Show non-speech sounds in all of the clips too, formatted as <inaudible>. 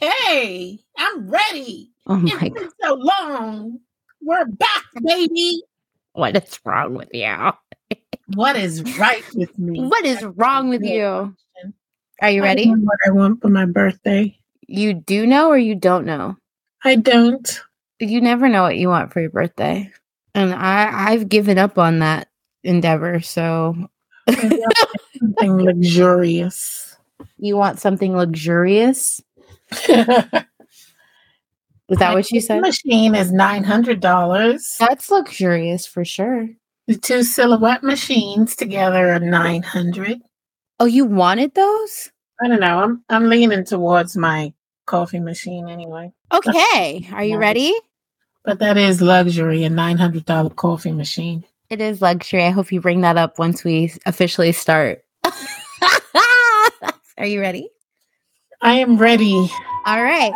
Okay, I'm ready. Oh my It's been so long. We're back, baby. What is wrong with you? What is right with me? <laughs> What is wrong with you? Are you ready? What I want for my birthday? You do know or you don't know? I don't. You never know what you want for your birthday. And I I've given up on that endeavor. So Something <laughs> luxurious. you want something luxurious? <laughs> Is that what you said? machine is nine hundred dollars. That's luxurious for sure. The two silhouette machines together are nine hundred. Oh, you wanted those? I don't know. I'm I'm leaning towards my coffee machine anyway. Okay. <laughs> Are you ready? But that is luxury, a nine hundred dollar coffee machine. It is luxury. I hope you bring that up once we officially start. <laughs> Are you ready? I am ready. All right.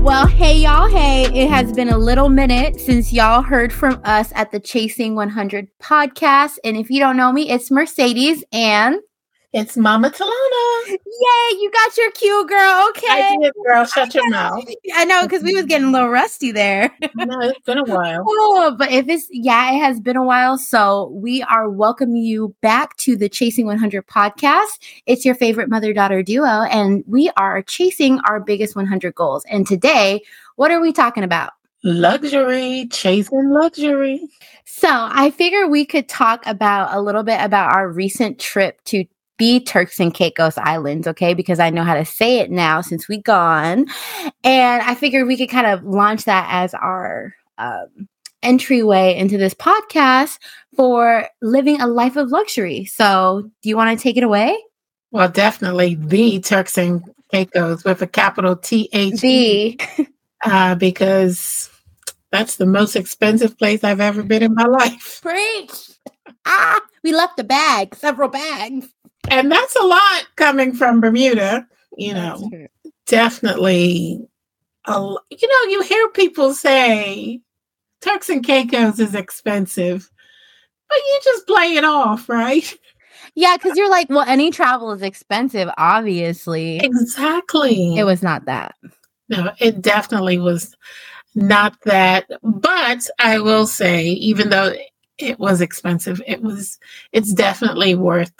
Well, hey, y'all. Hey, it has been a little minute since y'all heard from us at the Chasing 100 podcast. And if you don't know me, it's Mercedes. And It's Mama Telanna. yay, you got your cue, girl. Okay. I did, girl. Shut your mouth. I know, because we was getting a little rusty there. <laughs> No, it's been a while. Oh, but if it's yeah, it has been a while. So we are welcoming you back to the Chasing 100 podcast. It's your favorite mother daughter duo, and we are chasing our biggest 100 goals. And today, what are we talking about? Luxury, chasing luxury. So I figure we could talk about a little bit about our recent trip to be Turks and Caicos Islands, okay? Because I know how to say it now since we gone. And I figured we could kind of launch that as our um, entryway into this podcast for living a life of luxury. So do you want to take it away? Well, definitely the Turks and Caicos with a capital T H E, The uh, because that's the most expensive place I've ever been in my life. preach. Ah, we left a bag, several bags. And that's a lot coming from Bermuda, you know. definitely a, you know you hear people say turks and caicos is expensive but you just play it off right <laughs> Yeah, because you're like, well, any travel is expensive, obviously. exactly It was not that. no it definitely was not that but i will say even though it was expensive it was it's definitely worth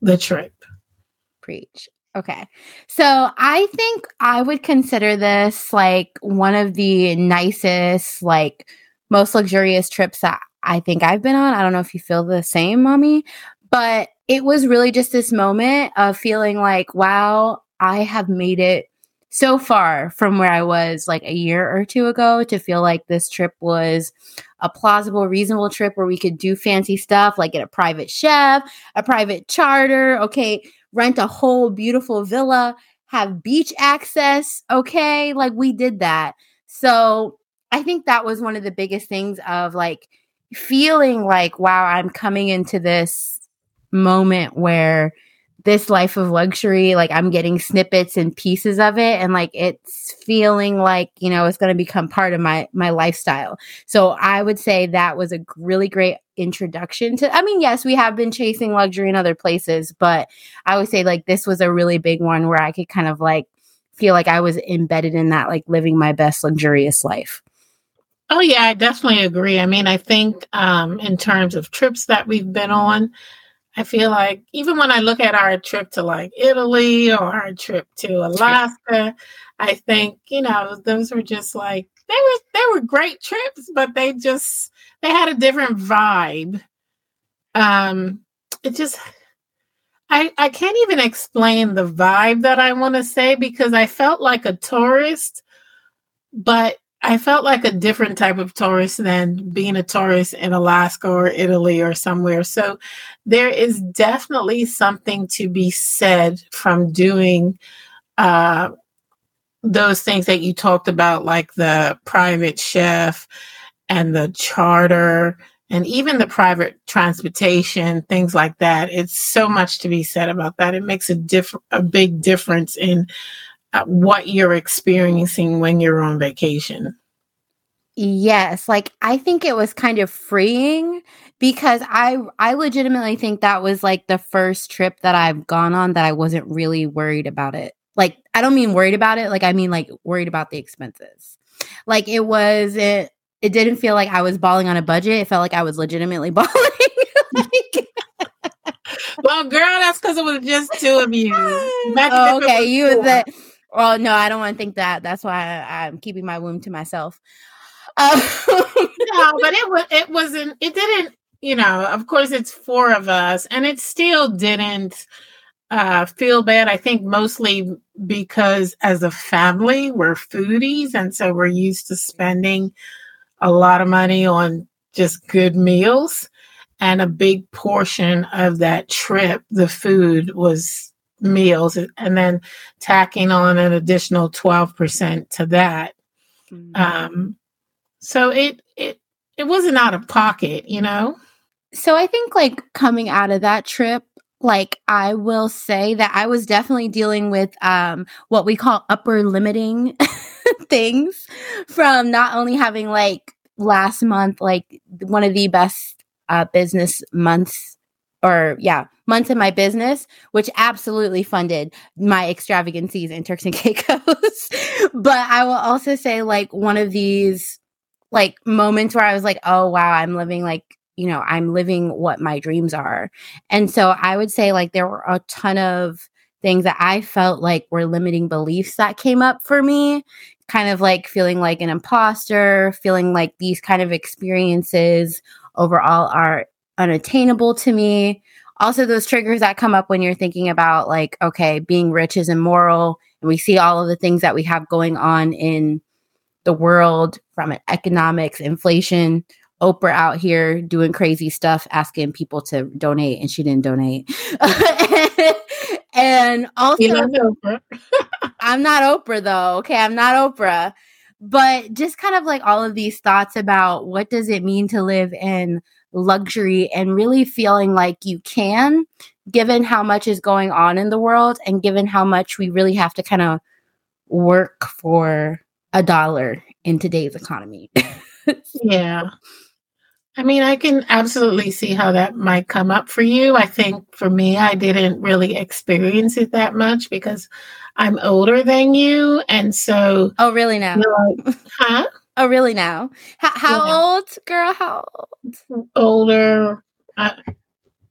the trip Preach. Okay. So I think I would consider this like one of the nicest, like most luxurious trips that I think I've been on. I don't know if you feel the same, mommy, but it was really just this moment of feeling like, wow, I have made it so far from where I was like a year or two ago to feel like this trip was a plausible, reasonable trip where we could do fancy stuff like get a private chef, a private charter. Okay rent a whole beautiful villa, have beach access. Okay. Like we did that. So I think that was one of the biggest things of like feeling like, wow, I'm coming into this moment where this life of luxury, like I'm getting snippets and pieces of it. And like it's feeling like, you know, it's going to become part of my my lifestyle. So I would say that was a really great introduction to I mean, yes, we have been chasing luxury in other places, but I would say like this was a really big one where I could kind of like feel like I was embedded in that, like living my best luxurious life. Oh yeah, I definitely agree. I mean, I think um, in terms of trips that we've been on, I feel like even when I look at our trip to like Italy or our trip to Alaska, I think you know those were just like they were they were great trips, but they just they had a different vibe. Um, it just I I can't even explain the vibe that I want to say because I felt like a tourist, but I felt like a different type of tourist than being a tourist in Alaska or Italy or somewhere. So there is definitely something to be said from doing uh, those things that you talked about, like the private chef and the charter and even the private transportation, things like that. It's so much to be said about that. It makes a diff- a big difference in Uh, what you're experiencing when you're on vacation. Yes, like I think it was kind of freeing because I I legitimately think that was like the first trip that I've gone on that I wasn't really worried about it. Like I don't mean worried about it, like I mean like worried about the expenses. Like it was it it didn't feel like I was balling on a budget. It felt like I was legitimately <laughs> balling. like, well, girl, that's because it was just two of you. oh, okay, you was the. Well, no, I don't want to think that. That's why I, am keeping my womb to myself. <laughs> Um, no, but it was. It wasn't. It didn't. You know, of course, it's four of us, and it still didn't uh, feel bad. I think mostly because as a family, we're foodies, and so we're used to spending a lot of money on just good meals. And a big portion of that trip, the food was meals, and then tacking on an additional 12% to that. Mm-hmm. Um, so it, it, it wasn't out of pocket, you know? So I think like coming out of that trip, like I will say that I was definitely dealing with um what we call upper limiting <laughs> things from not only having like last month like one of the best uh, business months or yeah months in my business which absolutely funded my extravagancies in turks and <laughs> caicos. But i will also say like one of these like moments where i was like oh wow i'm living like you know i'm living what my dreams are. And so i would say like there were a ton of things that i felt like were limiting beliefs that came up for me kind of like feeling like an imposter, feeling like these kind of experiences overall are unattainable to me. Also, those triggers that come up when you're thinking about, like, okay, being rich is immoral. And we see all of the things that we have going on in the world from an economics, inflation, Oprah out here doing crazy stuff, asking people to donate, and she didn't donate. <laughs> and also, <laughs> I'm not Oprah though. Okay, I'm not Oprah. But just kind of like all of these thoughts about what does it mean to live in luxury and really feeling like you can given how much is going on in the world and given how much we really have to kind of work for a dollar in today's economy. <laughs> yeah. I mean, I can absolutely see how that might come up for you. I think for me, I didn't really experience it that much because I'm older than you. And so. Oh, really now? Like, <laughs> huh? Oh, really now? H- how yeah. old, girl? How old? Older. Uh,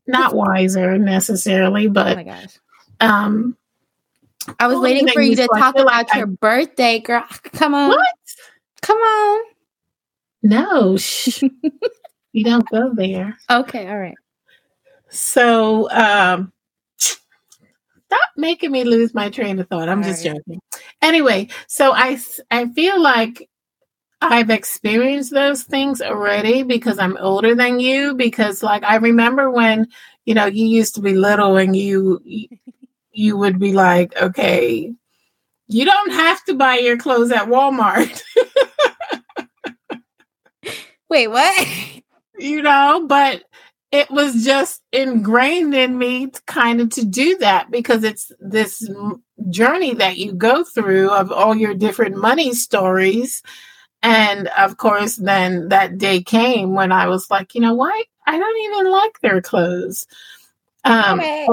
not wiser necessarily, but. Oh my gosh. Um, I was waiting for you to talk about like your I, birthday, girl. <laughs> Come on. What? Come on. No. You don't go there. <laughs> Okay, all right. So, um, stop making me lose my train of thought. I'm all just right. joking. Anyway, so I I feel like I've experienced those things already because I'm older than you. Because like I remember when you know you used to be little and you you would be like, okay, you don't have to buy your clothes at Walmart. <laughs> Wait, what? you know, but it was just ingrained in me kind of to do that because it's this journey that you go through of all your different money stories and of course then that day came when i was like you know why i don't even like their clothes um okay.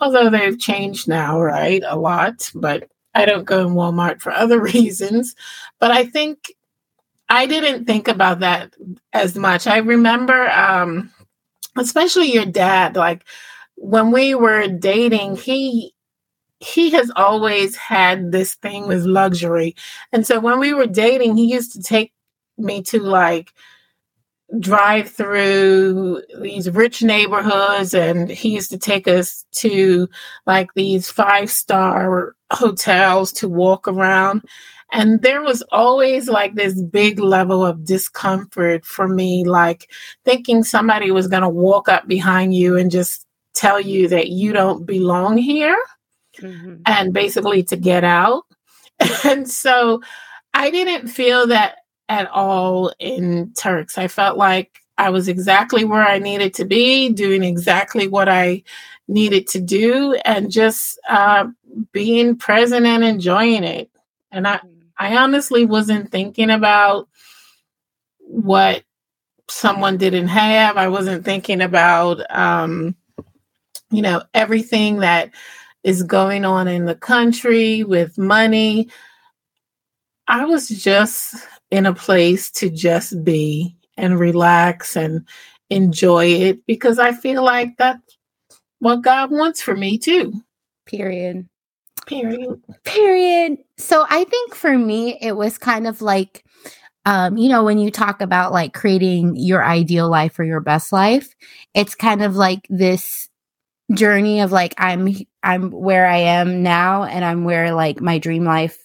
although they've changed now right a lot but i don't go in walmart for other <laughs> reasons but i think I didn't think about that as much. I remember, um, especially your dad, like when we were dating, he he has always had this thing with luxury. And so when we were dating, he used to take me to like drive through these rich neighborhoods and he used to take us to like these five star hotels to walk around and there was always like this big level of discomfort for me, like thinking somebody was going to walk up behind you and just tell you that you don't belong here mm-hmm. and basically to get out. <laughs> and so I didn't feel that at all in Turks. I felt like I was exactly where I needed to be, doing exactly what I needed to do, and just uh, being present and enjoying it. And I, mm-hmm. I honestly wasn't thinking about what someone didn't have. I wasn't thinking about, um, you know, everything that is going on in the country with money. I was just in a place to just be and relax and enjoy it because I feel like that's what God wants for me too. Period. Period. Period. So I think for me, it was kind of like, um, you know, when you talk about like creating your ideal life or your best life, it's kind of like this journey of like I'm I'm where I am now and I'm where like my dream life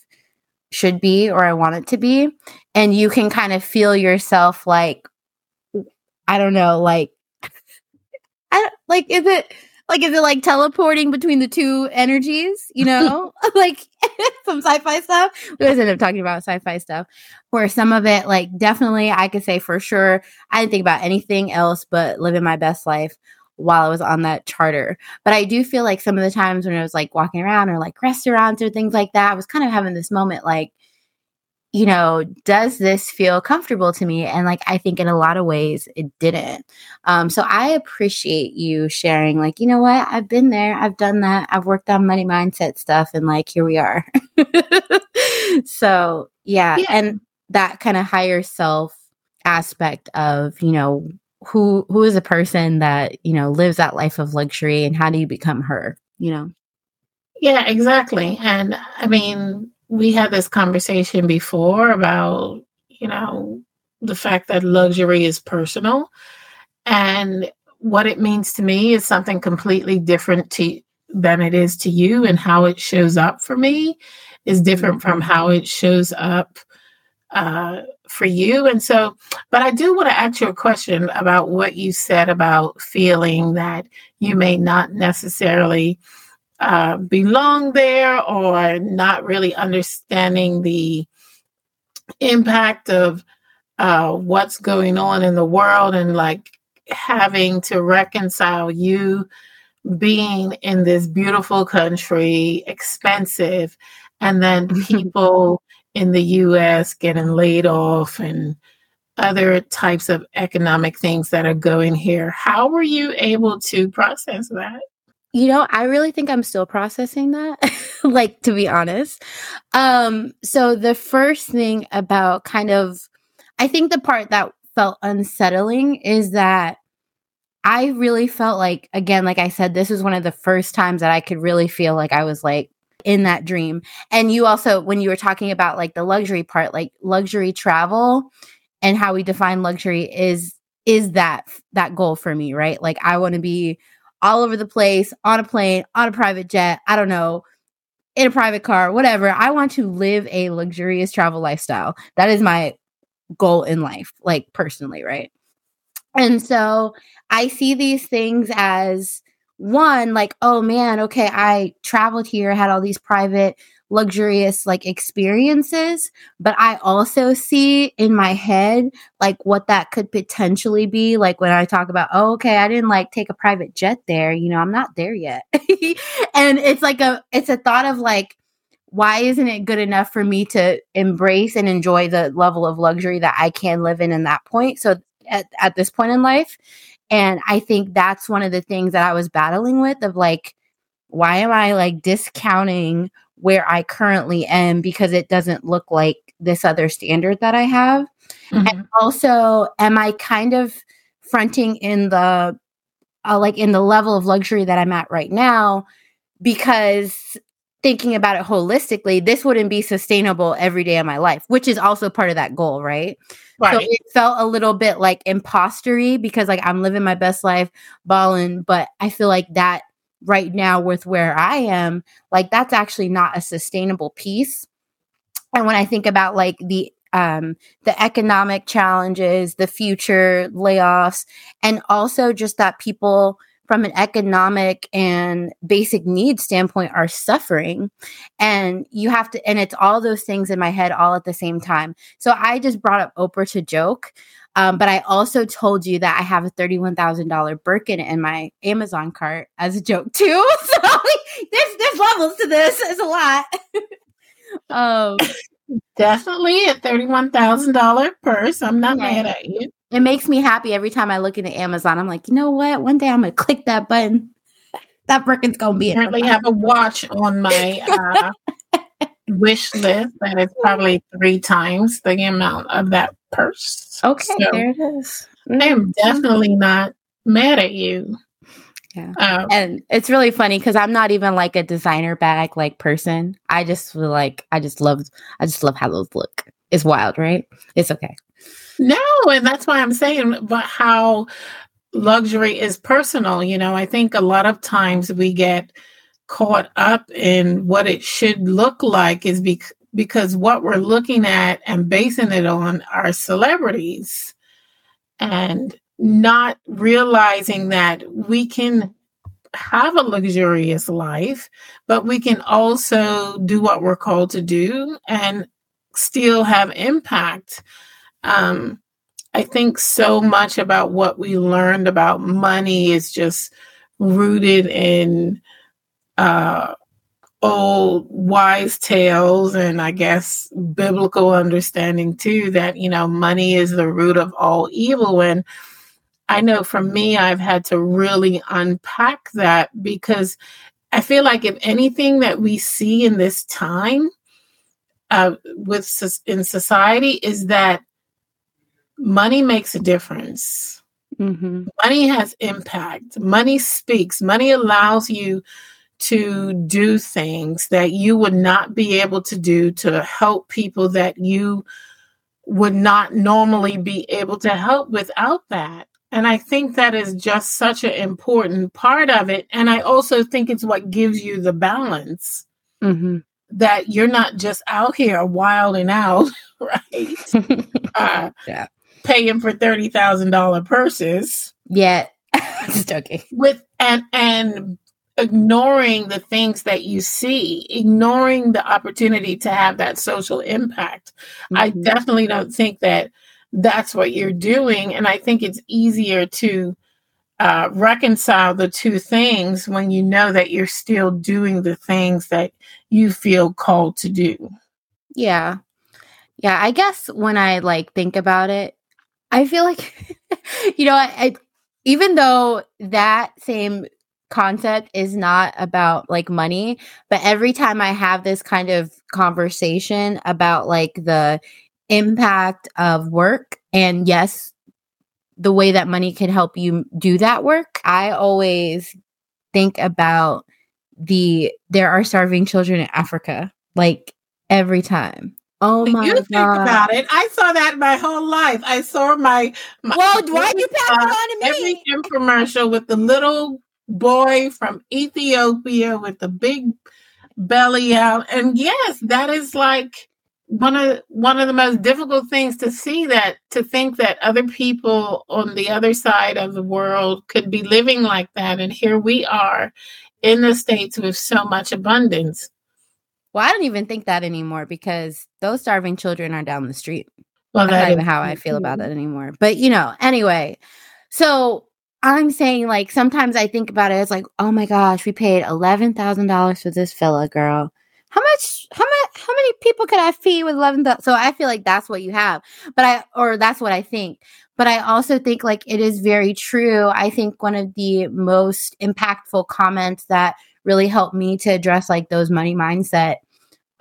should be or I want it to be. And you can kind of feel yourself like I don't know, like <laughs> I like is it like is it like teleporting between the two energies, you know? <laughs> <laughs> like some sci-fi stuff. We always end up talking about sci-fi stuff. Where some of it, like definitely I could say for sure, I didn't think about anything else but living my best life while I was on that charter. But I do feel like some of the times when I was like walking around or like restaurants or things like that, I was kind of having this moment like, you know, does this feel comfortable to me? And like, I think in a lot of ways it didn't. Um, so I appreciate you sharing, like, you know what? I've been there, I've done that, I've worked on money mindset stuff, and like, here we are. <laughs> so, yeah. yeah. And that kind of higher self aspect of, you know, who who is a person that you know lives that life of luxury and how do you become her you know? Yeah exactly. And i mean we had this conversation before about you know the fact that luxury is personal. And what it means to me is something completely different to than it is to you and how it shows up for me is different from how it shows up uh, for you. And so, but I do want to ask you a question about what you said about feeling that you may not necessarily uh, belong there or not really understanding the impact of uh, what's going on in the world and like having to reconcile you being in this beautiful country, expensive, and then <laughs> people in the US getting laid off and other types of economic things that are going here. How were you able to process that? You know, I really think I'm still processing that, <laughs> like to be honest. Um, so the first thing about kind of I think the part that felt unsettling is that I really felt like again, like I said, this is one of the first times that I could really feel like I was like in that dream. And you also, when you were talking about like the luxury part, like luxury travel and how we define luxury is is that that goal for me, right? Like I want to be all over the place on a plane, on a private jet, I don't know, in a private car, whatever. I want to live a luxurious travel lifestyle. That is my goal in life, like personally, right? And so I see these things as one like oh man okay i traveled here had all these private luxurious like experiences but i also see in my head like what that could potentially be like when i talk about oh okay i didn't like take a private jet there you know i'm not there yet. <laughs> And it's like a it's a thought of like why isn't it good enough for me to embrace and enjoy the level of luxury that i can live in in that point? So at, at this point in life and I think that's one of the things that I was battling with of like, why am I like discounting where I currently am because it doesn't look like this other standard that I have? Mm-hmm. And also, am I kind of fronting in the uh, like in the level of luxury that I'm at right now because thinking about it holistically, this wouldn't be sustainable every day of my life, which is also part of that goal, right? Right. So it felt a little bit like impostery because like I'm living my best life, balling, but I feel like that right now with where I am, like that's actually not a sustainable piece. And when I think about like the um, the economic challenges, the future layoffs, and also just that people from an economic and basic needs standpoint are suffering and you have to and it's all those things in my head all at the same time so i just brought up oprah to joke um, but i also told you that i have a $31000 birkin in my amazon cart as a joke too <laughs> so there's there's levels to this it's a lot <laughs> um Definitely a thirty-one thousand dollar purse. I'm not okay. mad at you. It makes me happy every time I look into Amazon. I'm like, you know what? One day I'm gonna click that button. That Birkin's gonna be. I currently have a watch on my uh, <laughs> wish list that is probably three times the amount of that purse. Okay, so there it is. I am definitely not mad at you. Yeah. Um, and it's really funny because I'm not even like a designer bag like person. I just feel like I just love I just love how those look. It's wild, right? It's okay. No, and that's why I'm saying but how luxury is personal. You know, I think a lot of times we get caught up in what it should look like is bec- because what we're looking at and basing it on are celebrities and not realizing that we can have a luxurious life, but we can also do what we're called to do and still have impact. Um, I think so much about what we learned about money is just rooted in uh, old wise tales and I guess biblical understanding too that, you know, money is the root of all evil. And I know for me, I've had to really unpack that because I feel like if anything that we see in this time uh, with in society is that money makes a difference. Mm-hmm. Money has impact. Money speaks. Money allows you to do things that you would not be able to do to help people that you would not normally be able to help without that. And I think that is just such an important part of it. And I also think it's what gives you the balance mm-hmm. that you're not just out here wilding out, <laughs> right? <laughs> uh, yeah. Paying for $30,000 purses. Yeah. <laughs> just joking. With, and, and, ignoring the things that you see, ignoring the opportunity to have that social impact. Mm-hmm. I definitely don't think that that's what you're doing. And I think it's easier to uh, reconcile the two things when you know that you're still doing the things that you feel called to do. Yeah. Yeah. I guess when I like think about it, I feel like, <laughs> you know, I, I, even though that same concept is not about like money, but every time I have this kind of conversation about like the impact of work and yes the way that money can help you do that work i always think about the there are starving children in africa like every time Oh my you think God. about it. I saw that my whole life. I saw my, my well. Why you pass uh, it <laughs> on to me? Every infomercial with the little boy from Ethiopia with the big belly out, and yes, that is like one of one of the most difficult things to see that to think that other people on the other side of the world could be living like that and here we are in the states with so much abundance well i don't even think that anymore because those starving children are down the street. Well that's not even how i feel about it anymore. But you know anyway so i'm saying like sometimes i think about it as like oh my gosh we paid $11000 for this fella girl. How much how much how many people could i feed with 11 so i feel like that's what you have. But i or that's what i think. But i also think like it is very true. I think one of the most impactful comments that really helped me to address like those money mindset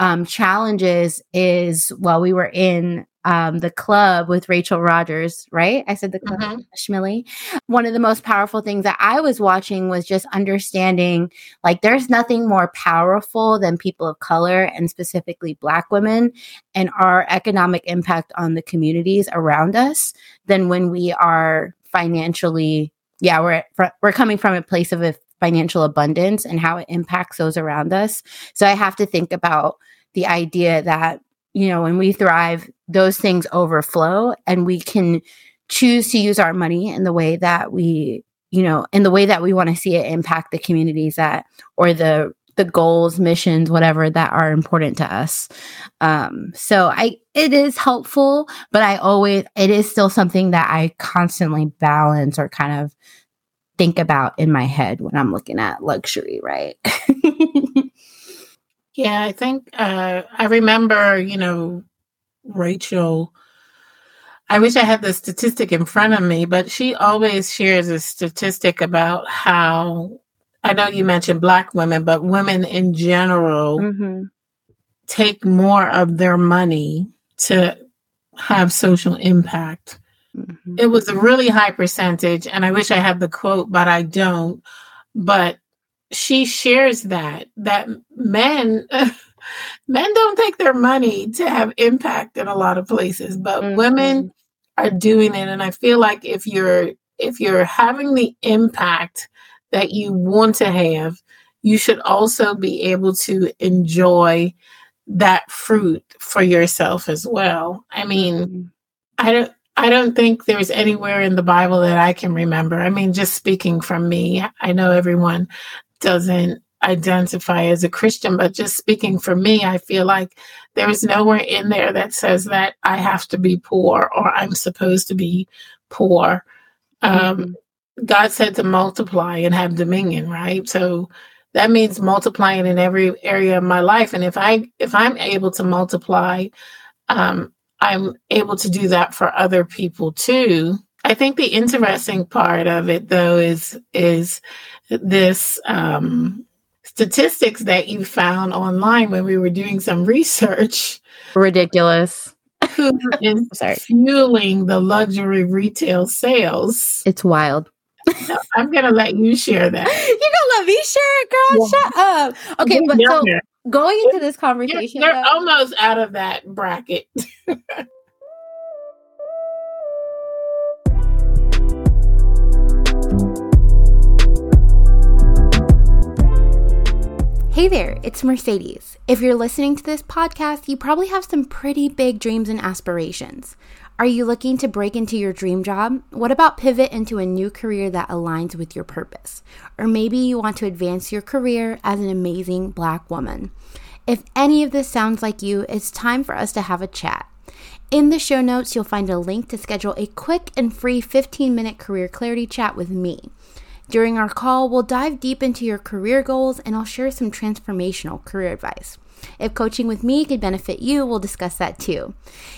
um, challenges is while we were in um, the club with Rachel Rodgers, right? I said the club, mm-hmm. Schmilly. One of the most powerful things that I was watching was just understanding like there's nothing more powerful than people of color and specifically Black women and our economic impact on the communities around us than when we are financially, yeah, we're we're coming from a place of a financial abundance and how it impacts those around us. So I have to think about the idea that you know, when we thrive, those things overflow and we can choose to use our money in the way that we, you know, in the way that we want to see it impact the communities that or the the goals, missions, whatever that are important to us. Um, so I it is helpful, but I always it is still something that I constantly balance or kind of think about in my head when I'm looking at luxury, right? <laughs> Yeah, I think uh, I remember, you know, Rachel. I wish I had the statistic in front of me, but she always shares a statistic about how I know you mentioned Black women, but women in general mm-hmm. take more of their money to have social impact. Mm-hmm. It was a really high percentage, and I wish I had the quote, but I don't. But she shares that that men <laughs> men don't take their money to have impact in a lot of places but mm-hmm. women are doing it and i feel like if you're if you're having the impact that you want to have you should also be able to enjoy that fruit for yourself as well i mean mm-hmm. i don't I don't think there's anywhere in the Bible that I can remember. I mean, just speaking from me, I know everyone doesn't identify as a Christian, but just speaking for me, I feel like there is nowhere in there that says that I have to be poor or I'm supposed to be poor. Um, mm-hmm. God said to multiply and have dominion, right? So that means multiplying in every area of my life. And if I if I'm able to multiply, um, I'm able to do that for other people too. I think the interesting part of it though is is this um, statistics that you found online when we were doing some research. Ridiculous. Who <laughs> is Sorry. fueling the luxury retail sales? It's wild. I'm gonna let you share that. <laughs> You're gonna let me share it, girl. Yeah. Shut up. Okay, but so going into this conversation, they're, they're almost out of that bracket. <laughs> Hey there, it's Mercedes. If you're listening to this podcast, you probably have some pretty big dreams and aspirations. Are you looking to break into your dream job? What about pivot into a new career that aligns with your purpose? Or maybe you want to advance your career as an amazing black woman. If any of this sounds like you, it's time for us to have a chat. In the show notes, you'll find a link to schedule a quick and free 15 minute career clarity chat with me. During our call, we'll dive deep into your career goals and I'll share some transformational career advice. If coaching with me could benefit you, we'll discuss that too.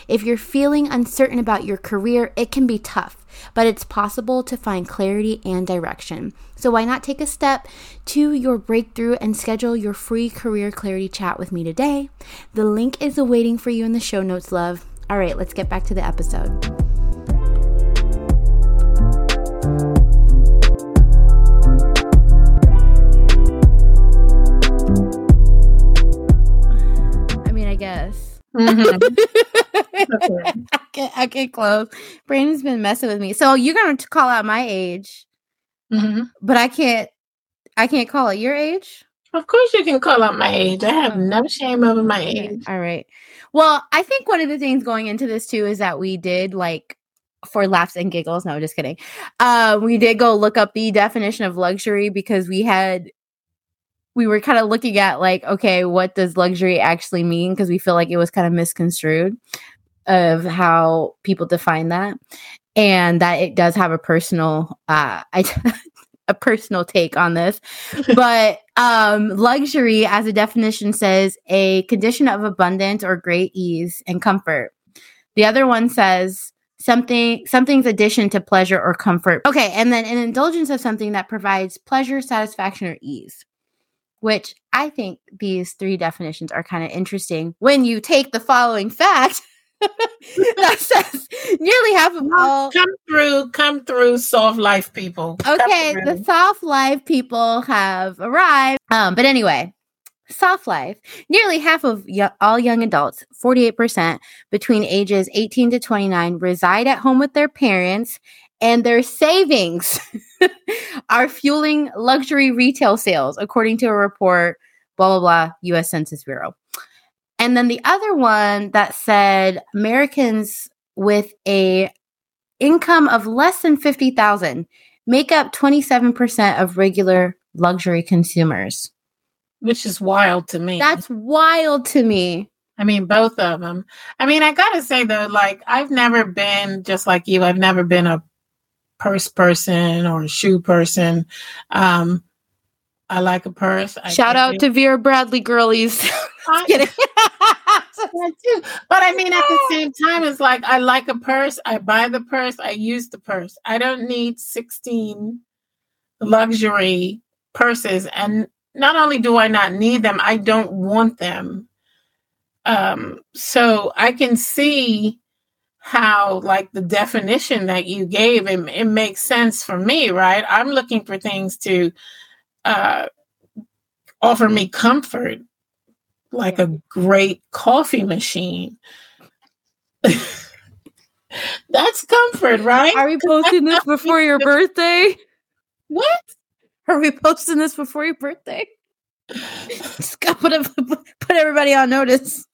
If you're feeling uncertain about your career, it can be tough, but it's possible to find clarity and direction. So why not take a step to your breakthrough and schedule your free career clarity chat with me today? The link is awaiting for you in the show notes, love. All right, let's get back to the episode. Mm-hmm. <laughs> I, can't, I can't close. Brandon's been messing with me. So you're going to call out my age, mm-hmm. but I can't. I can't call it your age. Of course, you can call out my age. I have no shame over my age. All right. Well, I think one of the things going into this too is that we did like for laughs and giggles. No, just kidding. Uh, we did go look up the definition of luxury because we had we were kind of looking at like, okay, what does luxury actually mean? Because we feel like it was kind of misconstrued of how people define that, and that it does have a personal, uh, <laughs> a personal take on this. <laughs> but um, luxury, as a definition, says a condition of abundance or great ease and comfort. The other one says something something's addition to pleasure or comfort. Okay, and then an indulgence of something that provides pleasure, satisfaction, or ease which I think these three definitions are kind of interesting when you take the following fact <laughs> that says nearly half of all come through come through soft life people. Okay the soft life people have arrived. Um but anyway soft life nearly half of y- all young adults 48% between ages 18 to 29 reside at home with their parents and their savings <laughs> <laughs> are fueling luxury retail sales, according to a report, blah, blah, blah, US Census Bureau. And then the other one that said Americans with a income of less than 50,000 make up 27% of regular luxury consumers. Which is wild to me. That's wild to me. I mean, both of them. I mean, I gotta say though, like, I've never been just like you, I've never been a purse person or shoe person. Um, I like a purse. I Shout out to Vera Bradley girlies. <laughs> I, Kidding. <laughs> But I mean, at the same time, it's like I like a purse. I buy the purse. I use the purse. I don't need 16 luxury purses. And not only do I not need them, I don't want them. Um, so I can see how, like, the definition that you gave, it, it makes sense for me, right? I'm looking for things to uh, offer me comfort like a great coffee machine. That's comfort, right? Are we posting this before your birthday? What? Are we posting this before your birthday? Just gotta put, put everybody on notice.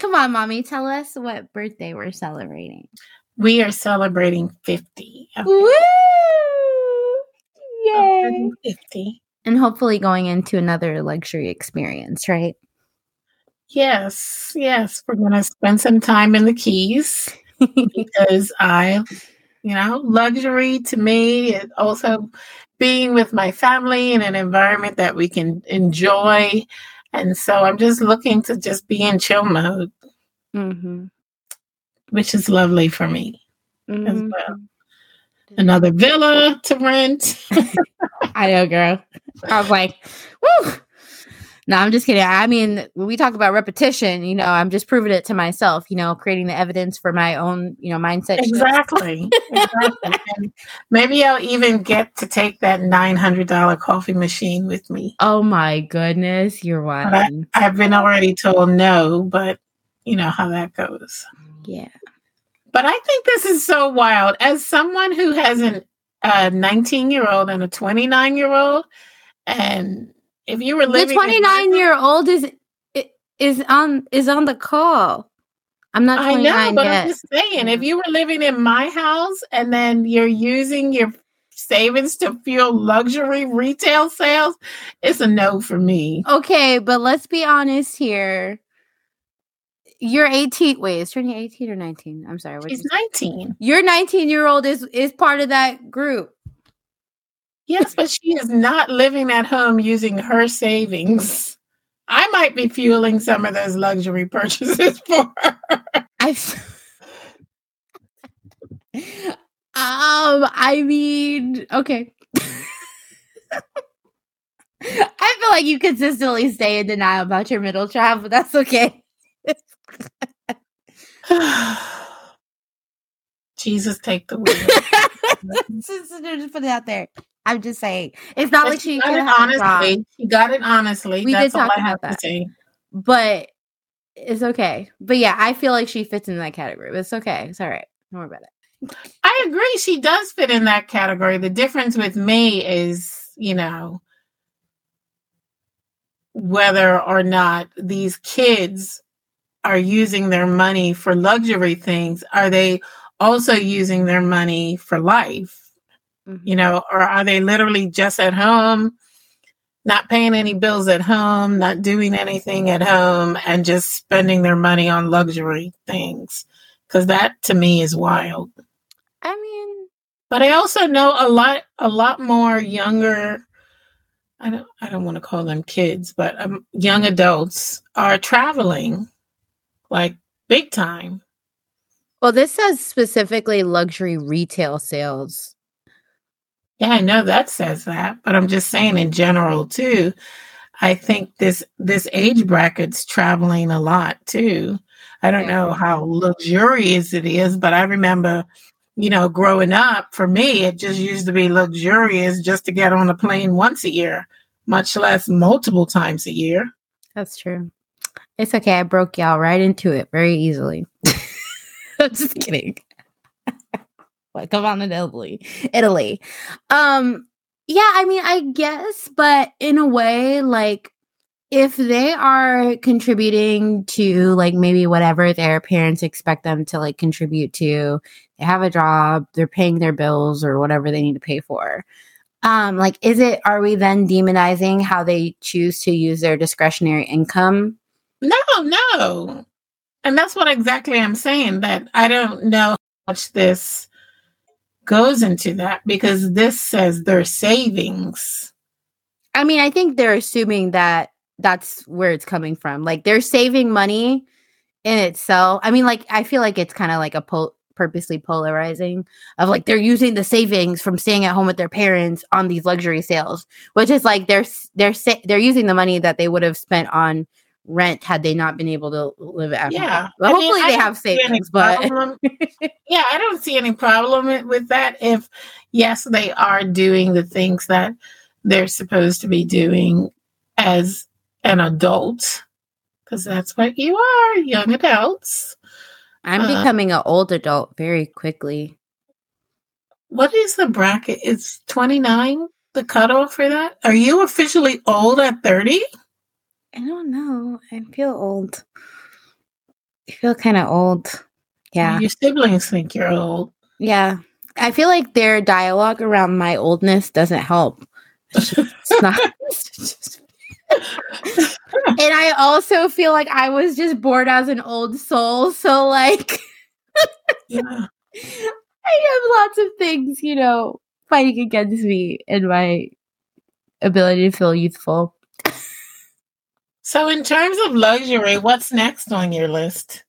Come on, mommy. Tell us what birthday we're celebrating. We are celebrating 50. Woo! Yay! 50. And hopefully going into another luxury experience, right? Yes, yes. We're going to spend some time in the Keys <laughs> because I, you know, luxury to me is also being with my family in an environment that we can enjoy. And so I'm just looking to just be in chill mode, Mm-hmm. which is lovely for me as Mhm. well. Another villa to rent. <laughs> I know, girl. I was like, woo. No, I'm just kidding. I mean, when we talk about repetition, you know, I'm just proving it to myself, you know, creating the evidence for my own, you know, mindset. Exactly. exactly. <laughs> Maybe I'll even get to take that $900 coffee machine with me. Oh my goodness, you're wild. I've been already told no, but you know how that goes. Yeah. But I think this is so wild. As someone who has an, a 19 year old and a 29 year old, and if mm-hmm. you were living, in my 29 year old is is on is on the call. I'm not I 29 know, but yet. I'm just saying, if you were living in my house and then you're using your savings to fuel luxury retail sales, it's a no for me. Okay, but let's be honest here. You're 18. Wait, is turning 18 or 19? I'm sorry. She's 19. Your 19 year old is is part of that group. Yes, but she is not living at home using her savings. I might be fueling some of those luxury purchases <laughs> for her. I. um. I mean, okay. I feel like you consistently stay in denial about your middle child, but that's okay. <sighs> Jesus, take the wheel. <laughs> just, just put it out there. I'm just saying, it's not But like she could it honestly. wrong, She got it honestly. We did That's all talk I about that. but it's okay. But yeah, I feel like she fits in that category. But it's okay. It's all right. Don't worry about it. I agree. She does fit in that category. The difference with me is, you know, whether or not these kids are using their money for luxury things. Are they also using their money for life? Mhm. You know, or are they literally just at home, not paying any bills at home, not doing anything at home, and just spending their money on luxury things? Because that to me is wild. I mean, But I also know a lot, a lot more younger. I don't, I don't want to call them kids, but um, young adults are traveling, like big time. well, this says specifically luxury retail sales. Yeah, I know that says that, but I'm just saying in general too. I think this this age bracket's traveling a lot too. I don't know mm-hmm. how luxurious it is, but I remember, you know, growing up, for me, it just used to be luxurious just to get on a plane once a year, much less multiple times a year. That's true. It's okay. I broke y'all right into it very easily. <laughs> I'm just kidding. Like, come on to Italy. Italy. Um, yeah, I mean, I guess, but in a way, like, if they are contributing to like maybe whatever their parents expect them to like contribute to, they have a job, they're paying their bills or whatever they need to pay for. Um, like, is it, are we then demonizing how they choose to use their discretionary income? No, no. And that's what exactly I'm saying that I don't know how much this goes into that because this says their savings. I mean, I think they're assuming that that's where it's coming from. Like they're saving money in itself. I mean, like I feel like it's kind of like a pol- purposely polarizing of like they're using the savings from staying at home with their parents on these luxury sales, which is like they're they're sa- they're using the money that they would have spent on rent had they not been able to live at yeah. Well, hopefully mean, they have savings, but <laughs> yeah, I don't see any problem with that. If yes, they are doing the things that they're supposed to be doing as an adult, because that's what you are, young adults. I'm uh, becoming an old adult very quickly. What is the bracket? It's 29, the cutoff for that? Are you officially old at 30? I don't know. I feel old. I feel kind of old. Yeah. Your siblings think you're old. Yeah. I feel like their dialogue around my oldness doesn't help. It's, just, it's <laughs> not. It's just, and I also feel like I was just bored as an old soul. So, like, yeah. <laughs> I have lots of things, you know, fighting against me and my ability to feel youthful. So, in terms of luxury, what's next on your list?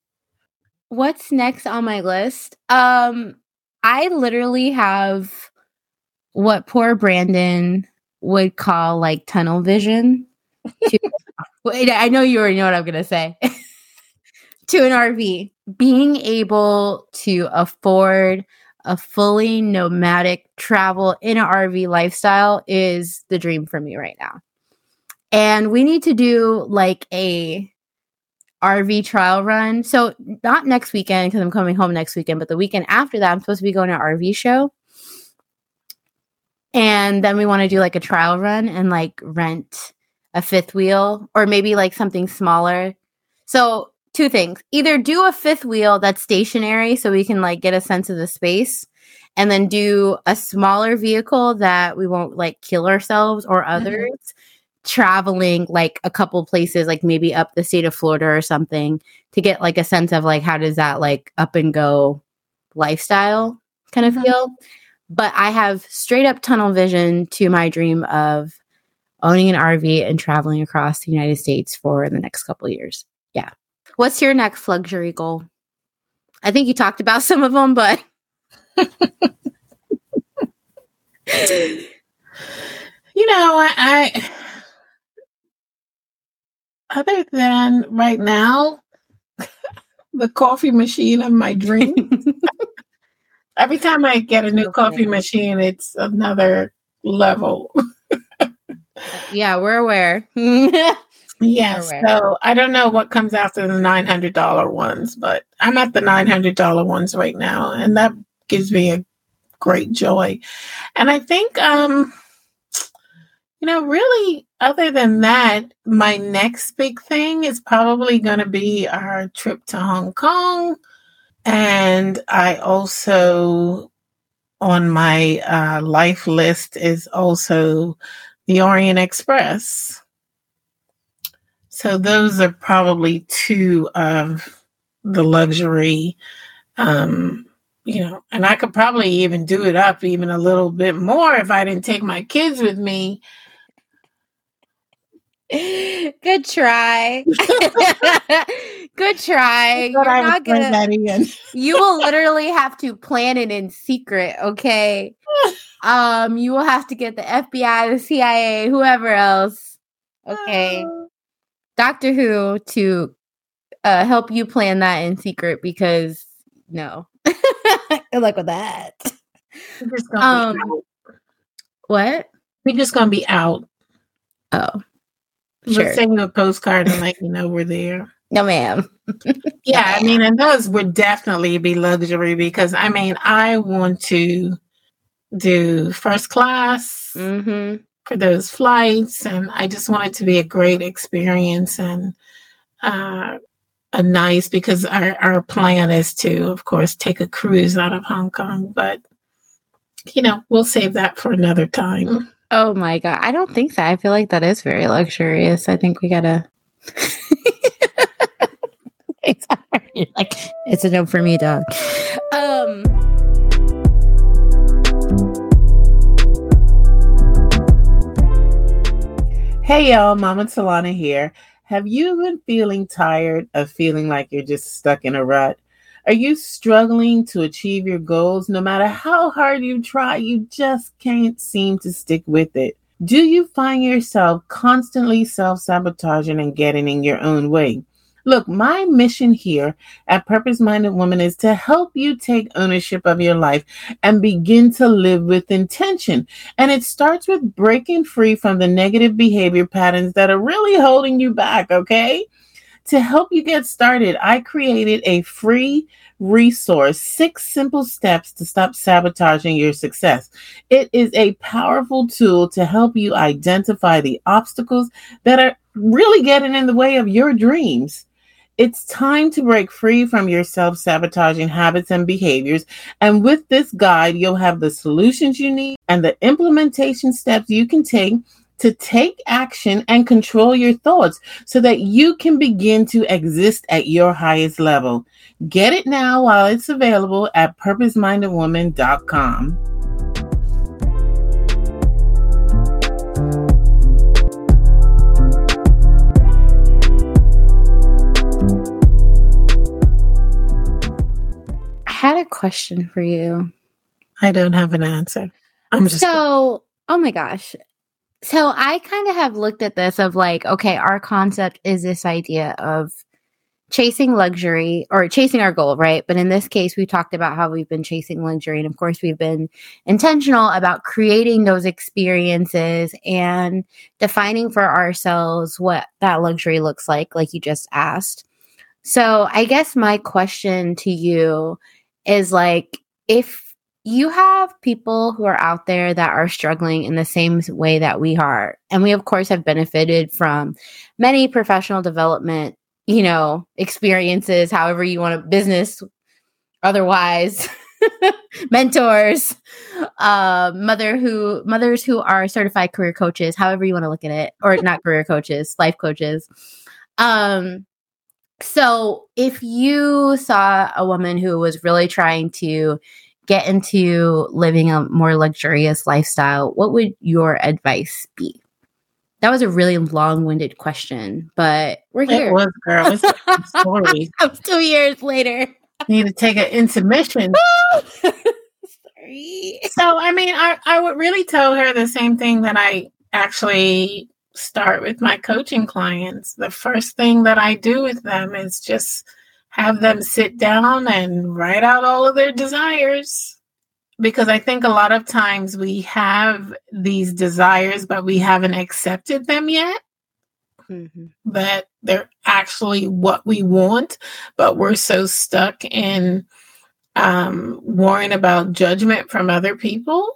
What's next on my list? Um, I literally have what poor Brandon would call like tunnel vision. To, <laughs> wait, I know you already know what I'm gonna say. <laughs> to an RV, being able to afford a fully nomadic travel in an RV lifestyle is the dream for me right now and we need to do like a RV trial run. So not next weekend because I'm coming home next weekend, but the weekend after that, I'm supposed to be going to RV show. And then we want to do like a trial run and like rent a fifth wheel or maybe like something smaller. So two things. Either do a fifth wheel that's stationary so we can like get a sense of the space and then do a smaller vehicle that we won't like kill ourselves or mm-hmm. others. Mm-hmm traveling like a couple places like maybe up the state of Florida or something to get like a sense of like how does that like up and go lifestyle kind of mm-hmm. feel but I have straight up tunnel vision to my dream of owning an RV and traveling across the United States for the next couple years. Yeah. What's your next luxury goal? I think you talked about some of them, but <laughs> you know, I, I other than right now, <laughs> the coffee machine of my dreams. <laughs> Every time I get a new coffee machine, it's another level. <laughs> yeah, we're aware. yes. So I don't know what comes after the nine hundred dollar ones, but I'm at the nine hundred dollar ones right now, and that gives me a great joy. And I think um you know, really, other than that, my next big thing is probably going to be our trip to Hong Kong. And I also, on my uh, life list, is also the Orient Express. So those are probably two of the luxury um, you know, and I could probably even do it up even a little bit more if I didn't take my kids with me <laughs> Good try. <laughs> Good try. You're not gonna, you will literally have to plan it in secret, okay? <laughs> Um, you will have to get the FBI, the CIA, whoever else, okay? <sighs> Doctor Who to uh, help you plan that in secret because no. Good luck with that. Um, what? We're just gonna be out. Oh. Sure. We'll send you a postcard and let you know we're there. No, ma'am. yeah, I mean, and those would definitely be luxury because I mean, I want to do first class mm-hmm. for those flights, and I just want it to be a great experience and uh, a nice because our our plan is to, of course, take a cruise out of Hong Kong, but you know, we'll save that for another time. Oh my god, I don't think that. I feel like that is very luxurious. I think we gotta. it's <laughs> like it's a no for me, dog. Um. Hey y'all, Mama Telanna here. Have you been feeling tired of feeling like you're just stuck in a rut? Are you struggling to achieve your goals? No matter how hard you try, you just can't seem to stick with it. Do you find yourself constantly self sabotaging and getting in your own way? Look, my mission here at Purpose Minded Woman is to help you take ownership of your life and begin to live with intention. And it starts with breaking free from the negative behavior patterns that are really holding you back, okay? To help you get started, I created a free resource six simple steps to stop sabotaging your success. It is a powerful tool to help you identify the obstacles that are really getting in the way of your dreams. It's time to break free from your self sabotaging habits and behaviors. And with this guide, you'll have the solutions you need and the implementation steps you can take to take action and control your thoughts so that you can begin to exist at your highest level. Get it now while it's available at purposemindedwoman.com. I had a question for you. I don't have an answer. I'm just so. Oh my gosh. So I kind of have looked at this of like, okay, our concept is this idea of chasing luxury or chasing our goal, right? But in this case, we talked about how we've been chasing luxury. And of course, we've been intentional about creating those experiences and defining for ourselves what that luxury looks like, like you just asked. So I guess my question to you is like if you have people who are out there that are struggling in the same way that we are, and we of course have benefited from many professional development, you know, experiences, however you want to business otherwise. <laughs> mentors uh, mother who mothers who are certified career coaches however you want to look at it or not career coaches life coaches um so, if you saw a woman who was really trying to get into living a more luxurious lifestyle, what would your advice be? That was a really long-winded question, but we're here. It was, girl. It's <laughs> story. Two years later. Need to take an intermission. <laughs> Sorry. So, I mean, I, I would really tell her the same thing that I actually start with my coaching clients. The first thing that I do with them is just have them sit down and write out all of their desires. Because I think a lot of times we have these desires, but we haven't accepted them yet. Mm-hmm. That they're actually what we want, but we're so stuck in um, worrying about judgment from other people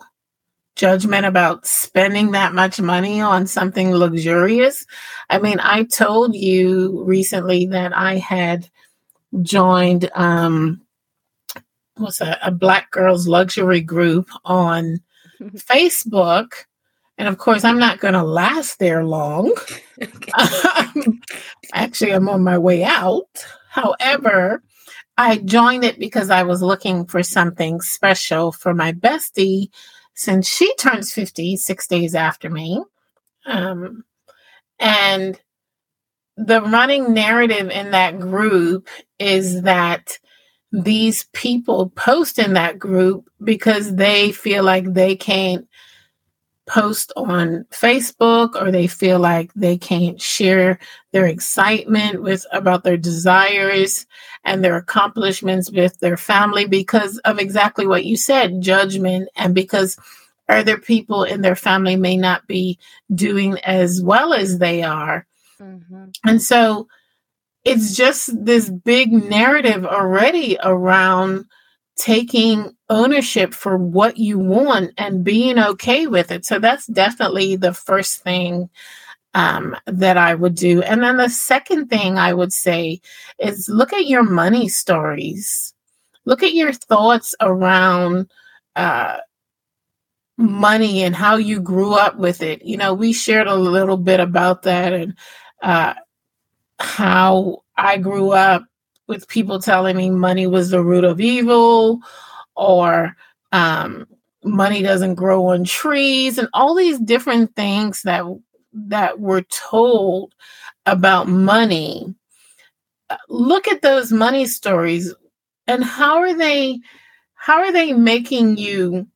judgment about spending that much money on something luxurious. I mean, I told you recently that I had joined um what's a, a black girls luxury group on <laughs> Facebook. And of course, I'm not going to last there long. <laughs> Actually, I'm on my way out. However, I joined it because I was looking for something special for my bestie since she turns 50 six days after me. Um, and the running narrative in that group is that these people post in that group because they feel like they can't post on Facebook or they feel like they can't share their excitement with about their desires and their accomplishments with their family because of exactly what you said judgment and because other people in their family may not be doing as well as they are mm-hmm. and so it's just this big narrative already around taking ownership for what you want and being okay with it. So that's definitely the first thing um, that I would do. And then the second thing I would say is look at your money stories. Look at your thoughts around uh, money and how you grew up with it. You know, we shared a little bit about that and uh, how I grew up with people telling me money was the root of evil or um, money doesn't grow on trees and all these different things that that we're told about money, uh, look at those money stories and how are they how are they making you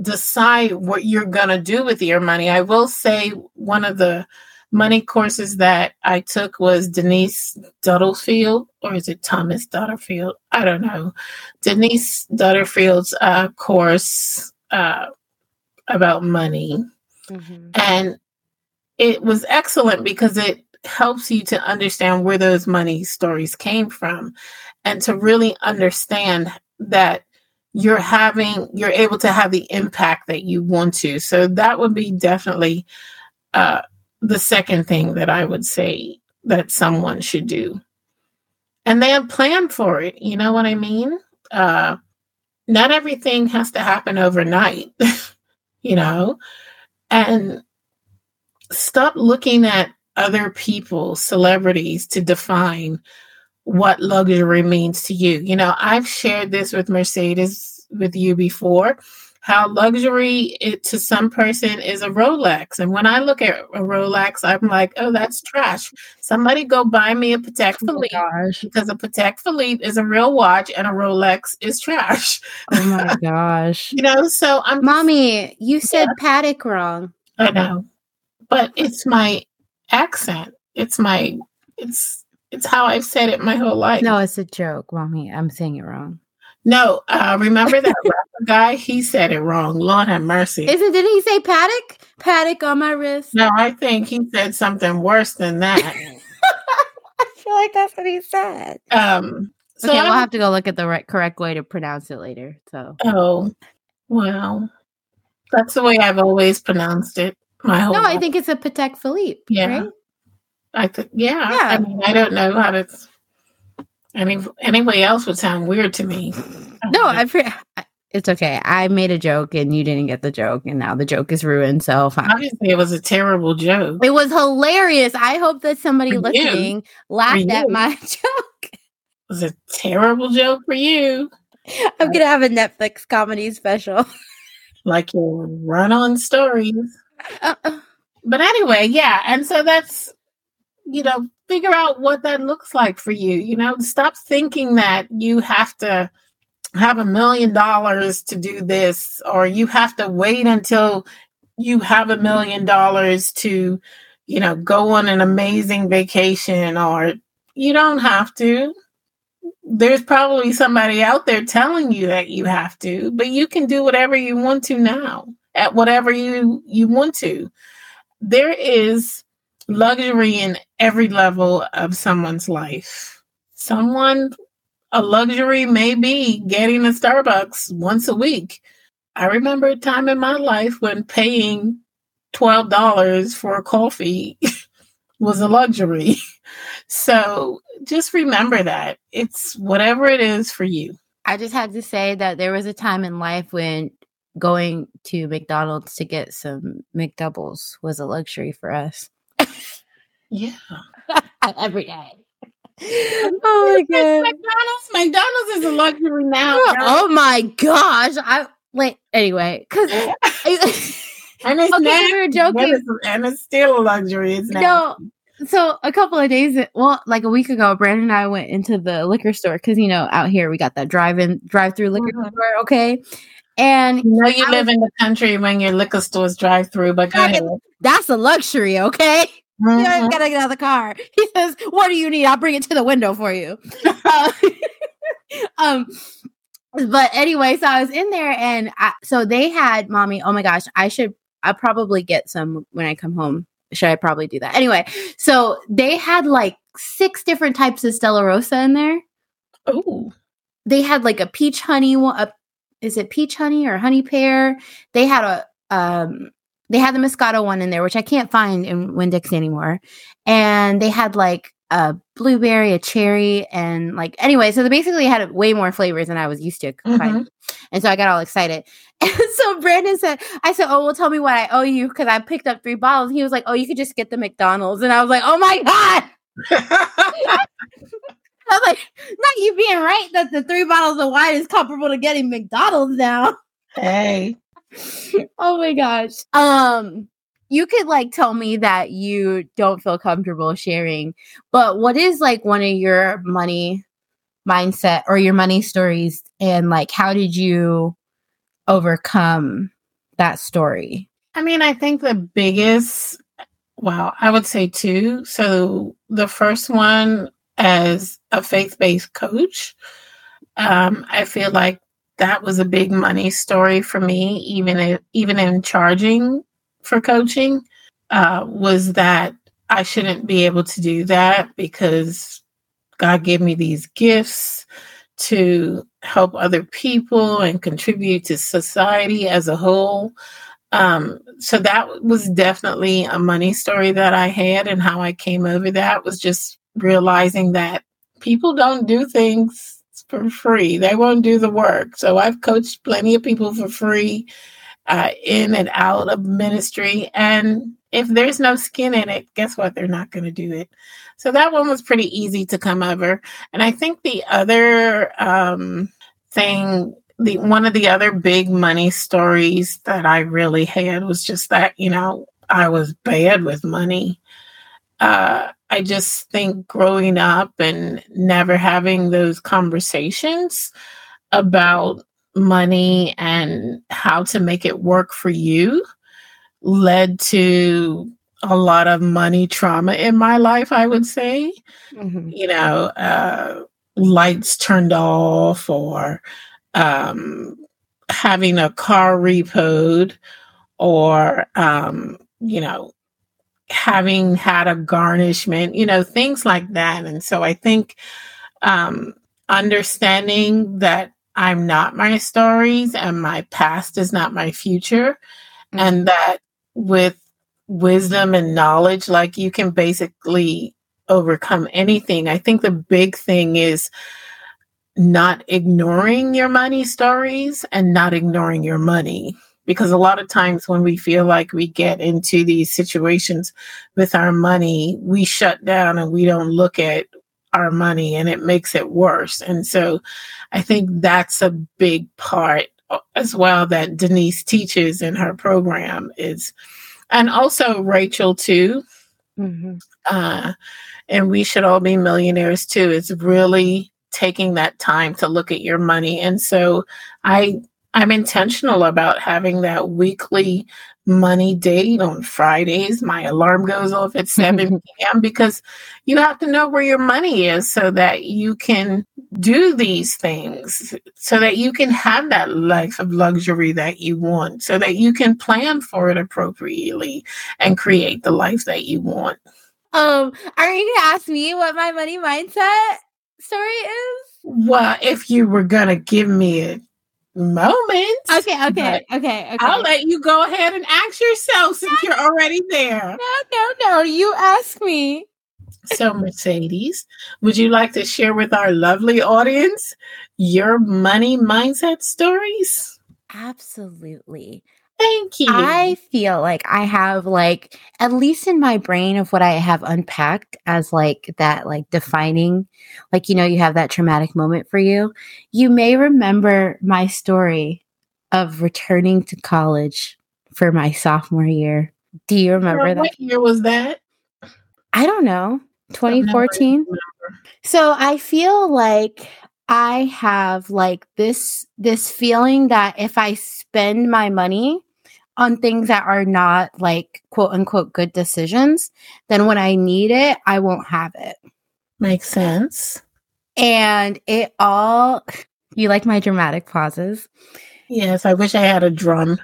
decide what you're going to do with your money? I will say one of the money courses that I took was Denise Duddlefield, or is it Thomas Dutterfield? I don't know. Denise Dutterfield's uh, course uh, about money. Mm-hmm. And it was excellent because it helps you to understand where those money stories came from and to really understand that you're having you're able to have the impact that you want to so that would be definitely uh, the second thing that i would say that someone should do and they have planned for it you know what i mean uh, not everything has to happen overnight <laughs> you know and stop looking at other people celebrities to define what luxury means to you. You know, I've shared this with Mercedes with you before. How luxury it, to some person is a Rolex. And when I look at a Rolex, I'm like, oh, that's trash. Somebody go buy me a Patek oh Philippe oh because a Patek Philippe is a real watch and a Rolex is trash. Oh my <laughs> gosh. you know, so I'm. Mommy, you said yeah. Patek wrong. I know. But it's my accent. It's my, it's it's how I've said it my whole life. No, it's a joke, mommy. I'm saying it wrong. No, uh, remember that <laughs> guy? He said it wrong. Lord have mercy. Isn't didn't he say Patek? Patek on my wrist. No, I think he said something worse than that. <laughs> I feel like that's what he said. Um. So okay, we'll have to go look at the right, correct way to pronounce it later. So. Oh, well, that's the way I've always pronounced it. My whole. No, life. I think it's a Patek Philippe. Yeah. Right? I think. yeah, yeah. I mean, I don't know how to. Any anybody else would sound weird to me. No, I. It's okay. I made a joke and you didn't get the joke, and now the joke is ruined. So fine. Obviously, it was a terrible joke. It was hilarious. I hope that somebody for listening you. laughed at my <laughs> joke. It was a terrible joke for you. I'm gonna have a Netflix comedy special. <laughs> like your run-on stories. Uh-uh. But anyway, yeah, and so that's you know, figure out what that looks like for you. You know, stop thinking that you have to have a million dollars to do this or you have to wait until you have a million dollars to, you know, go on an amazing vacation or you don't have to. There's probably somebody out there telling you that you have to, but you can do whatever you want to now at whatever you you want to. There is luxury in every level of someone's life. Someone, a luxury may be getting a Starbucks once a week. I remember a time in my life when paying $12 for a coffee <laughs> was a luxury. <laughs> So just remember that it's whatever it is for you. I just had to say that there was a time in life when going to McDonald's to get some McDoubles was a luxury for us. Yeah. <laughs> Every day. Oh my god. McDonald's. McDonald's is a luxury now. Oh, oh my gosh. I like anyway, because <laughs> <laughs> and it's okay, nasty, we were joking. It's, and it's still a luxury. It's no. So a couple of days, well, like a week ago, Brandon and I went into the liquor store because you know out here we got that drive-in, drive-through liquor mm-hmm. store. Okay, and you know you I live was, in the country when your liquor stores drive through, but go ahead. That's a luxury, okay? Mm-hmm. You gotta get out of the car. <laughs> He says, "What do you need? I'll bring it to the window for you." <laughs> uh, <laughs> um, but anyway, so I was in there, and I, so they had mommy. Oh my gosh, I should. I probably get some when I come home. Should I probably do that? Anyway, so they had like six different types of Stella Rosa in there. Oh, they had like a peach honey one. A, is it peach honey or honey pear? They had a um they had the Moscato one in there, which I can't find in Winn Dixie anymore. And they had like a blueberry, a cherry, and like anyway, so they basically had way more flavors than I was used to. Mm-hmm. And so I got all excited. <laughs> And so Brandon said, I said, Oh, well, tell me what I owe you because I picked up three bottles. He was like, Oh, you could just get the McDonald's. And I was like, Oh my God. <laughs> I was like, not you being right that the three bottles of wine is comparable to getting McDonald's now. Hey. <laughs> oh my gosh. Um you could like tell me that you don't feel comfortable sharing, but what is like one of your money mindset or your money stories and like how did you overcome that story? I mean, I think the biggest, well, I would say two. So the first one as a faith based coach, um, I feel like that was a big money story for me, even in, even in charging for coaching, uh, was that I shouldn't be able to do that because God gave me these gifts to help other people and contribute to society as a whole. Um, so that was definitely a money story that I had, and how I came over that was just realizing that people don't do things for free. They won't do the work. So I've coached plenty of people for free uh, in and out of ministry. And if there's no skin in it, guess what? They're not going to do it. So that one was pretty easy to come over. And I think the other um, thing, the one of the other big money stories that I really had was just that, you know, I was bad with money. Uh, I just think growing up and never having those conversations about money and how to make it work for you led to a lot of money trauma in my life, I would say. Mm-hmm. You know, uh, lights turned off or um, having a car repoed or, um, you know, having had a garnishment, you know, things like that. And so I think um, understanding that I'm not my stories and my past is not my future. Mm-hmm. And that with wisdom and knowledge, like you can basically overcome anything. I think the big thing is not ignoring your money stories and not ignoring your money. Because a lot of times when we feel like we get into these situations with our money, we shut down and we don't look at our money and it makes it worse. And so I think that's a big part as well that Denise teaches in her program is, and also Rachel too. Mm-hmm. Uh, and we should all be millionaires too. It's really taking that time to look at your money. And so I I'm intentional about having that weekly money date on Fridays. My alarm goes off at 7 <laughs> p.m. because you have to know where your money is so that you can do these things, so that you can have that life of luxury that you want, so that you can plan for it appropriately and create the life that you want. Um, are you gonna ask me what my money mindset story is? Well, if you were gonna give me a moment. Okay, okay, okay, okay. I'll let you go ahead and ask yourself since you're already there. No, no, no. You ask me. So, Mercedes, would you like to share with our lovely audience your money mindset stories? Absolutely. Thank you. I feel like I have like at least in my brain of what I have unpacked as like that like defining like you know you have that traumatic moment for you. You may remember my story of returning to college for my sophomore year. Do you remember what that? What year was that? I don't know. 2014. So I feel like I have like this this feeling that if I spend my money on things that are not like quote unquote good decisions, then when I need it, I won't have it. Makes sense. And it all, you like my dramatic pauses? Yes, I wish I had a drum.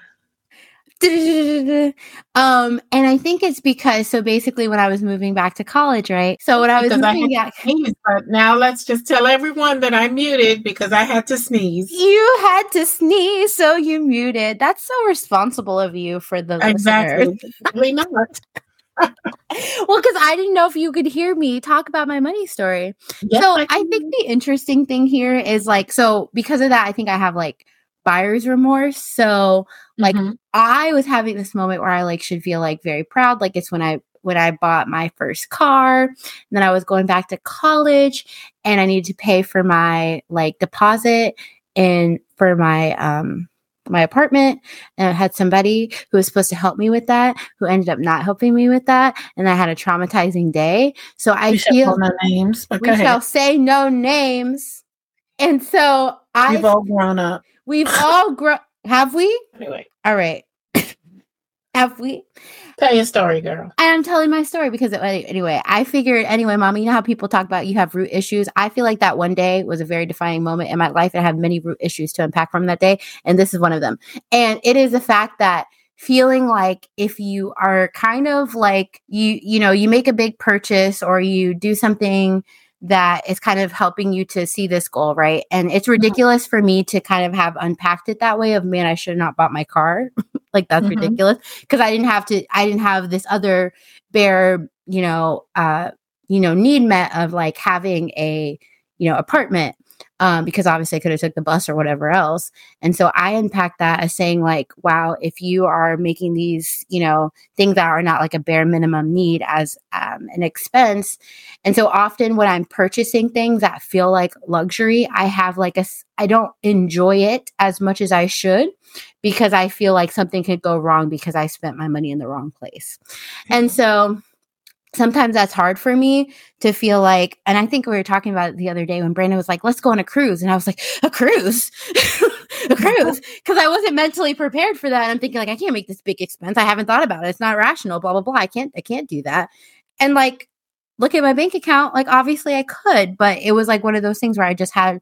<laughs> Um, and I think it's because so basically when I was moving back to college, right? So when I was moving back, sneeze, but now let's just tell everyone that I muted because I had to sneeze. You had to sneeze, so you muted. That's so responsible of you for the exactly. Really <laughs> not. <laughs> well, because I didn't know if you could hear me talk about my money story. Yes, so I, I think the interesting thing here is like, so because of that, I think I have like buyer's remorse. So like mm-hmm. I was having this moment where I like should feel like very proud. Like it's when I when I bought my first car. And then I was going back to college and I needed to pay for my like deposit and for my um my apartment and I had somebody who was supposed to help me with that who ended up not helping me with that and I had a traumatizing day. So I We feel no names, but we shall say no names. And so I We've all grown up. We've all grown have we? Anyway, All right. <coughs> have we? tell your story, girl. I am telling my story because it, anyway, I figured anyway, mommy, you know how people talk about you have root issues. I feel like that one day was a very defining moment in my life. and I have many root issues to unpack from that day, and this is one of them. And it is the fact that feeling like if you are kind of like you, you know, you make a big purchase or you do something that is kind of helping you to see this goal, right? And it's ridiculous for me to kind of have unpacked it that way of man, I should have not bought my car. <laughs> like that's Mhm. ridiculous because I didn't have to I didn't have this other bare, you know, uh, you know, need met of like having a, you know, apartment. Um, because obviously I could have took the bus or whatever else. And so I unpacked that as saying like, wow, if you are making these, you know, things that are not like a bare minimum need as um, an expense. And so often when I'm purchasing things that feel like luxury, I have like a, I don't enjoy it as much as I should because I feel like something could go wrong because I spent my money in the wrong place. And so sometimes that's hard for me to feel like, and I think we were talking about it the other day when Brandon was like, let's go on a cruise. And I was like, a cruise? <laughs> a <laughs> cruise? Because I wasn't mentally prepared for that. And I'm thinking like, I can't make this big expense. I haven't thought about it. It's not rational, blah, blah, blah. I can't, I can't do that. And like, look at my bank account. Like, obviously I could, but it was like one of those things where I just had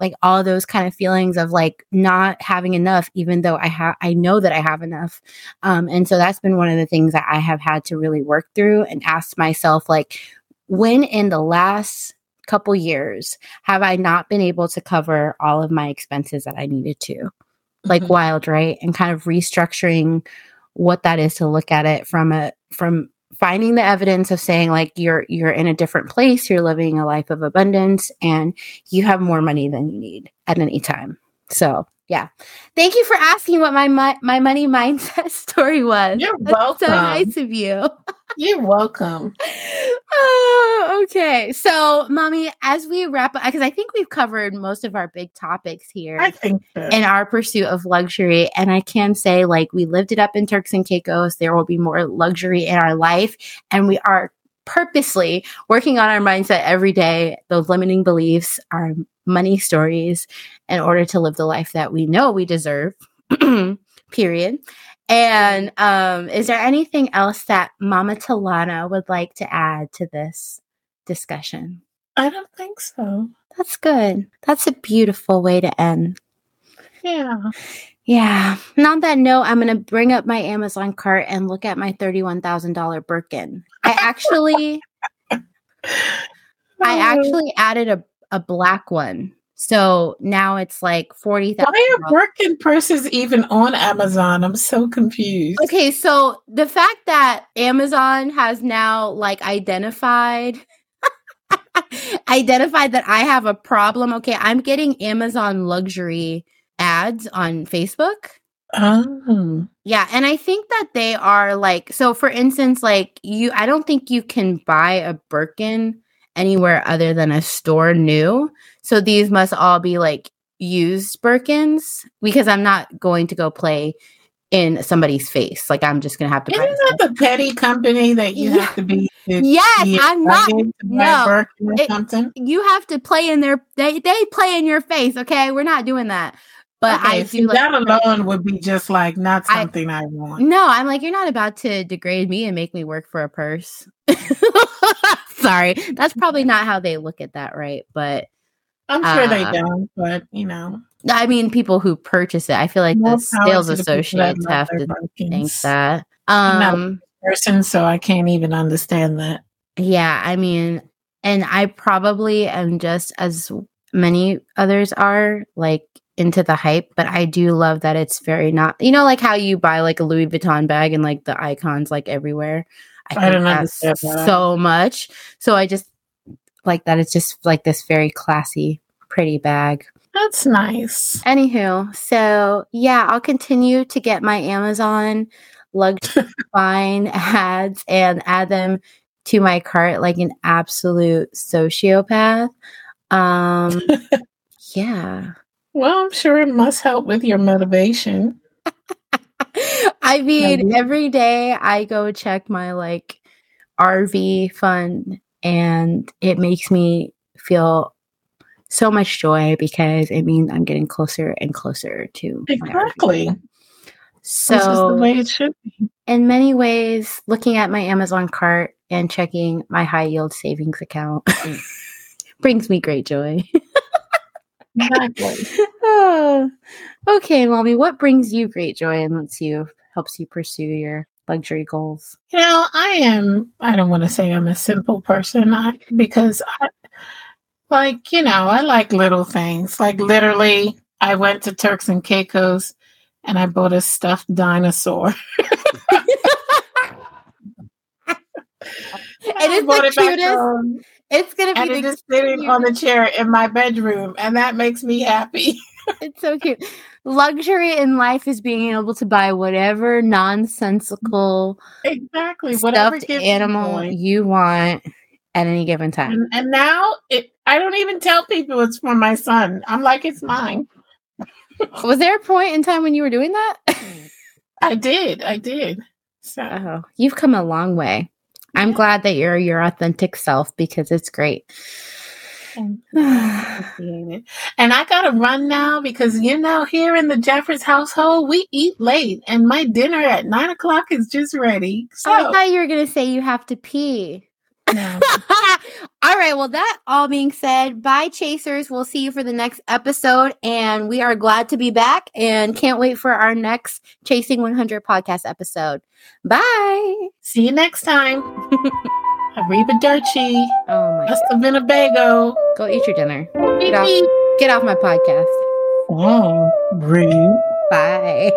like all those kind of feelings of like not having enough even though i have i know that i have enough. Um and so that's been one of the things that i have had to really work through and ask myself like when in the last couple years have i not been able to cover all of my expenses that i needed to? Like Mhm. wild right? And kind of restructuring what that is to look at it from a from finding the evidence of saying like you're you're in a different place you're living a life of abundance and you have more money than you need at any time. So yeah. Thank you for asking what my my, my money mindset <laughs> story was. You're That's so nice of you <laughs> You're welcome. oh, okay so mommy as we wrap up because i think we've covered most of our big topics here so. in our pursuit of luxury. And I can say, like, we lived it up in Turks and Caicos. There will be more luxury in our life. And we are purposely working on our mindset every day, those limiting beliefs, our money stories, in order to live the life that we know we deserve. <clears throat> Period. And um, is there anything else that Mama Telanna would like to add to this discussion? I don't think so. That's good. That's a beautiful way to end. Yeah. Yeah. And on that note, I'm going to bring up my Amazon cart and look at my $31,000 Birkin. I actually, <laughs> I Oh, actually added a, a black one. So now it's like 40,000. Why are Birkin purses even on Amazon? I'm so confused. Okay, so the fact that Amazon has now like identified <laughs> identified that I have a problem. Okay, I'm getting Amazon luxury ads on Facebook. Oh. Yeah, and I think that they are like so for instance like you I don't think you can buy a Birkin anywhere other than a store new. So these must all be like used Birkins because I'm not going to go play in somebody's face. Like I'm just going to have to Isn't that the petty company that you Yeah. have to be? <laughs> Yes, be I'm not no, or it- something. you have to play in their they they play in your face, okay? We're not doing that. But Okay, I do like that alone would be just like not I- something I, want. No, I'm like, you're not about to degrade me and make me work for a purse. <laughs> Sorry. That's probably not how they look at that, right? But I'm sure they uh, don't, but you know, I mean, people who purchase it, I feel like more the sales to the associates have to think Birkins. that. I'm not- Um, person, so I can't even understand that. yeah, I mean, and I probably am just as many others are like into the hype, but I do love that it's very not, you know, like how you buy like a Louis Vuitton bag and like the icons like everywhere. I don't that's understand so much. So I just like that it's just like this very classy, pretty bag. That's nice. Anywho, so yeah, I'll continue to get my Amazon luxury <laughs> fine ads and add them to my cart like an absolute sociopath. Um <laughs> yeah. Well, I'm sure it must help with your motivation. I mean, every day I go check my like RV fund and it makes me feel so much joy because it means I'm getting closer and closer to Exactly. So the way it should be. in many ways, looking at my Amazon cart and checking my high yield savings account <laughs> brings me great joy. Exactly. oh, <laughs> okay, mommy, what brings you great joy and lets you helps you pursue your luxury goals? You know, I am, I don't want to say I'm a simple person I, because I, like, you know, I like little things. Like, literally, I went to Turks and Caicos and I bought a stuffed dinosaur. <laughs> It is the it cutest. It's gonna be it the is sitting on the chair in my bedroom, and that makes me happy. <laughs> It's so cute. Luxury in life is being able to buy whatever nonsensical exactly. Whatever you animal joy. you want at any given time. And, and now it, I don't even tell people it's for my son. I'm like, it's mine. Was there a point in time when you were doing that? I did. I did. So oh, you've come a long way. I'm glad that you're your authentic self because it's great. <sighs> And I gotta run now because you know, here in the Jeffers household, we eat late, and my dinner at nine o'clock is just ready. So I thought you were gonna say you have to pee. no. <laughs> all right. Well, that all being said, bye, chasers. We'll see you for the next episode. And we are glad to be back and can't wait for our next Chasing 100 podcast episode. Bye. see you next time. <laughs> Arrivederci. Oh my Hasta Winnebago. Go eat your dinner. Get off, get off my podcast. Oh, rude. Bye.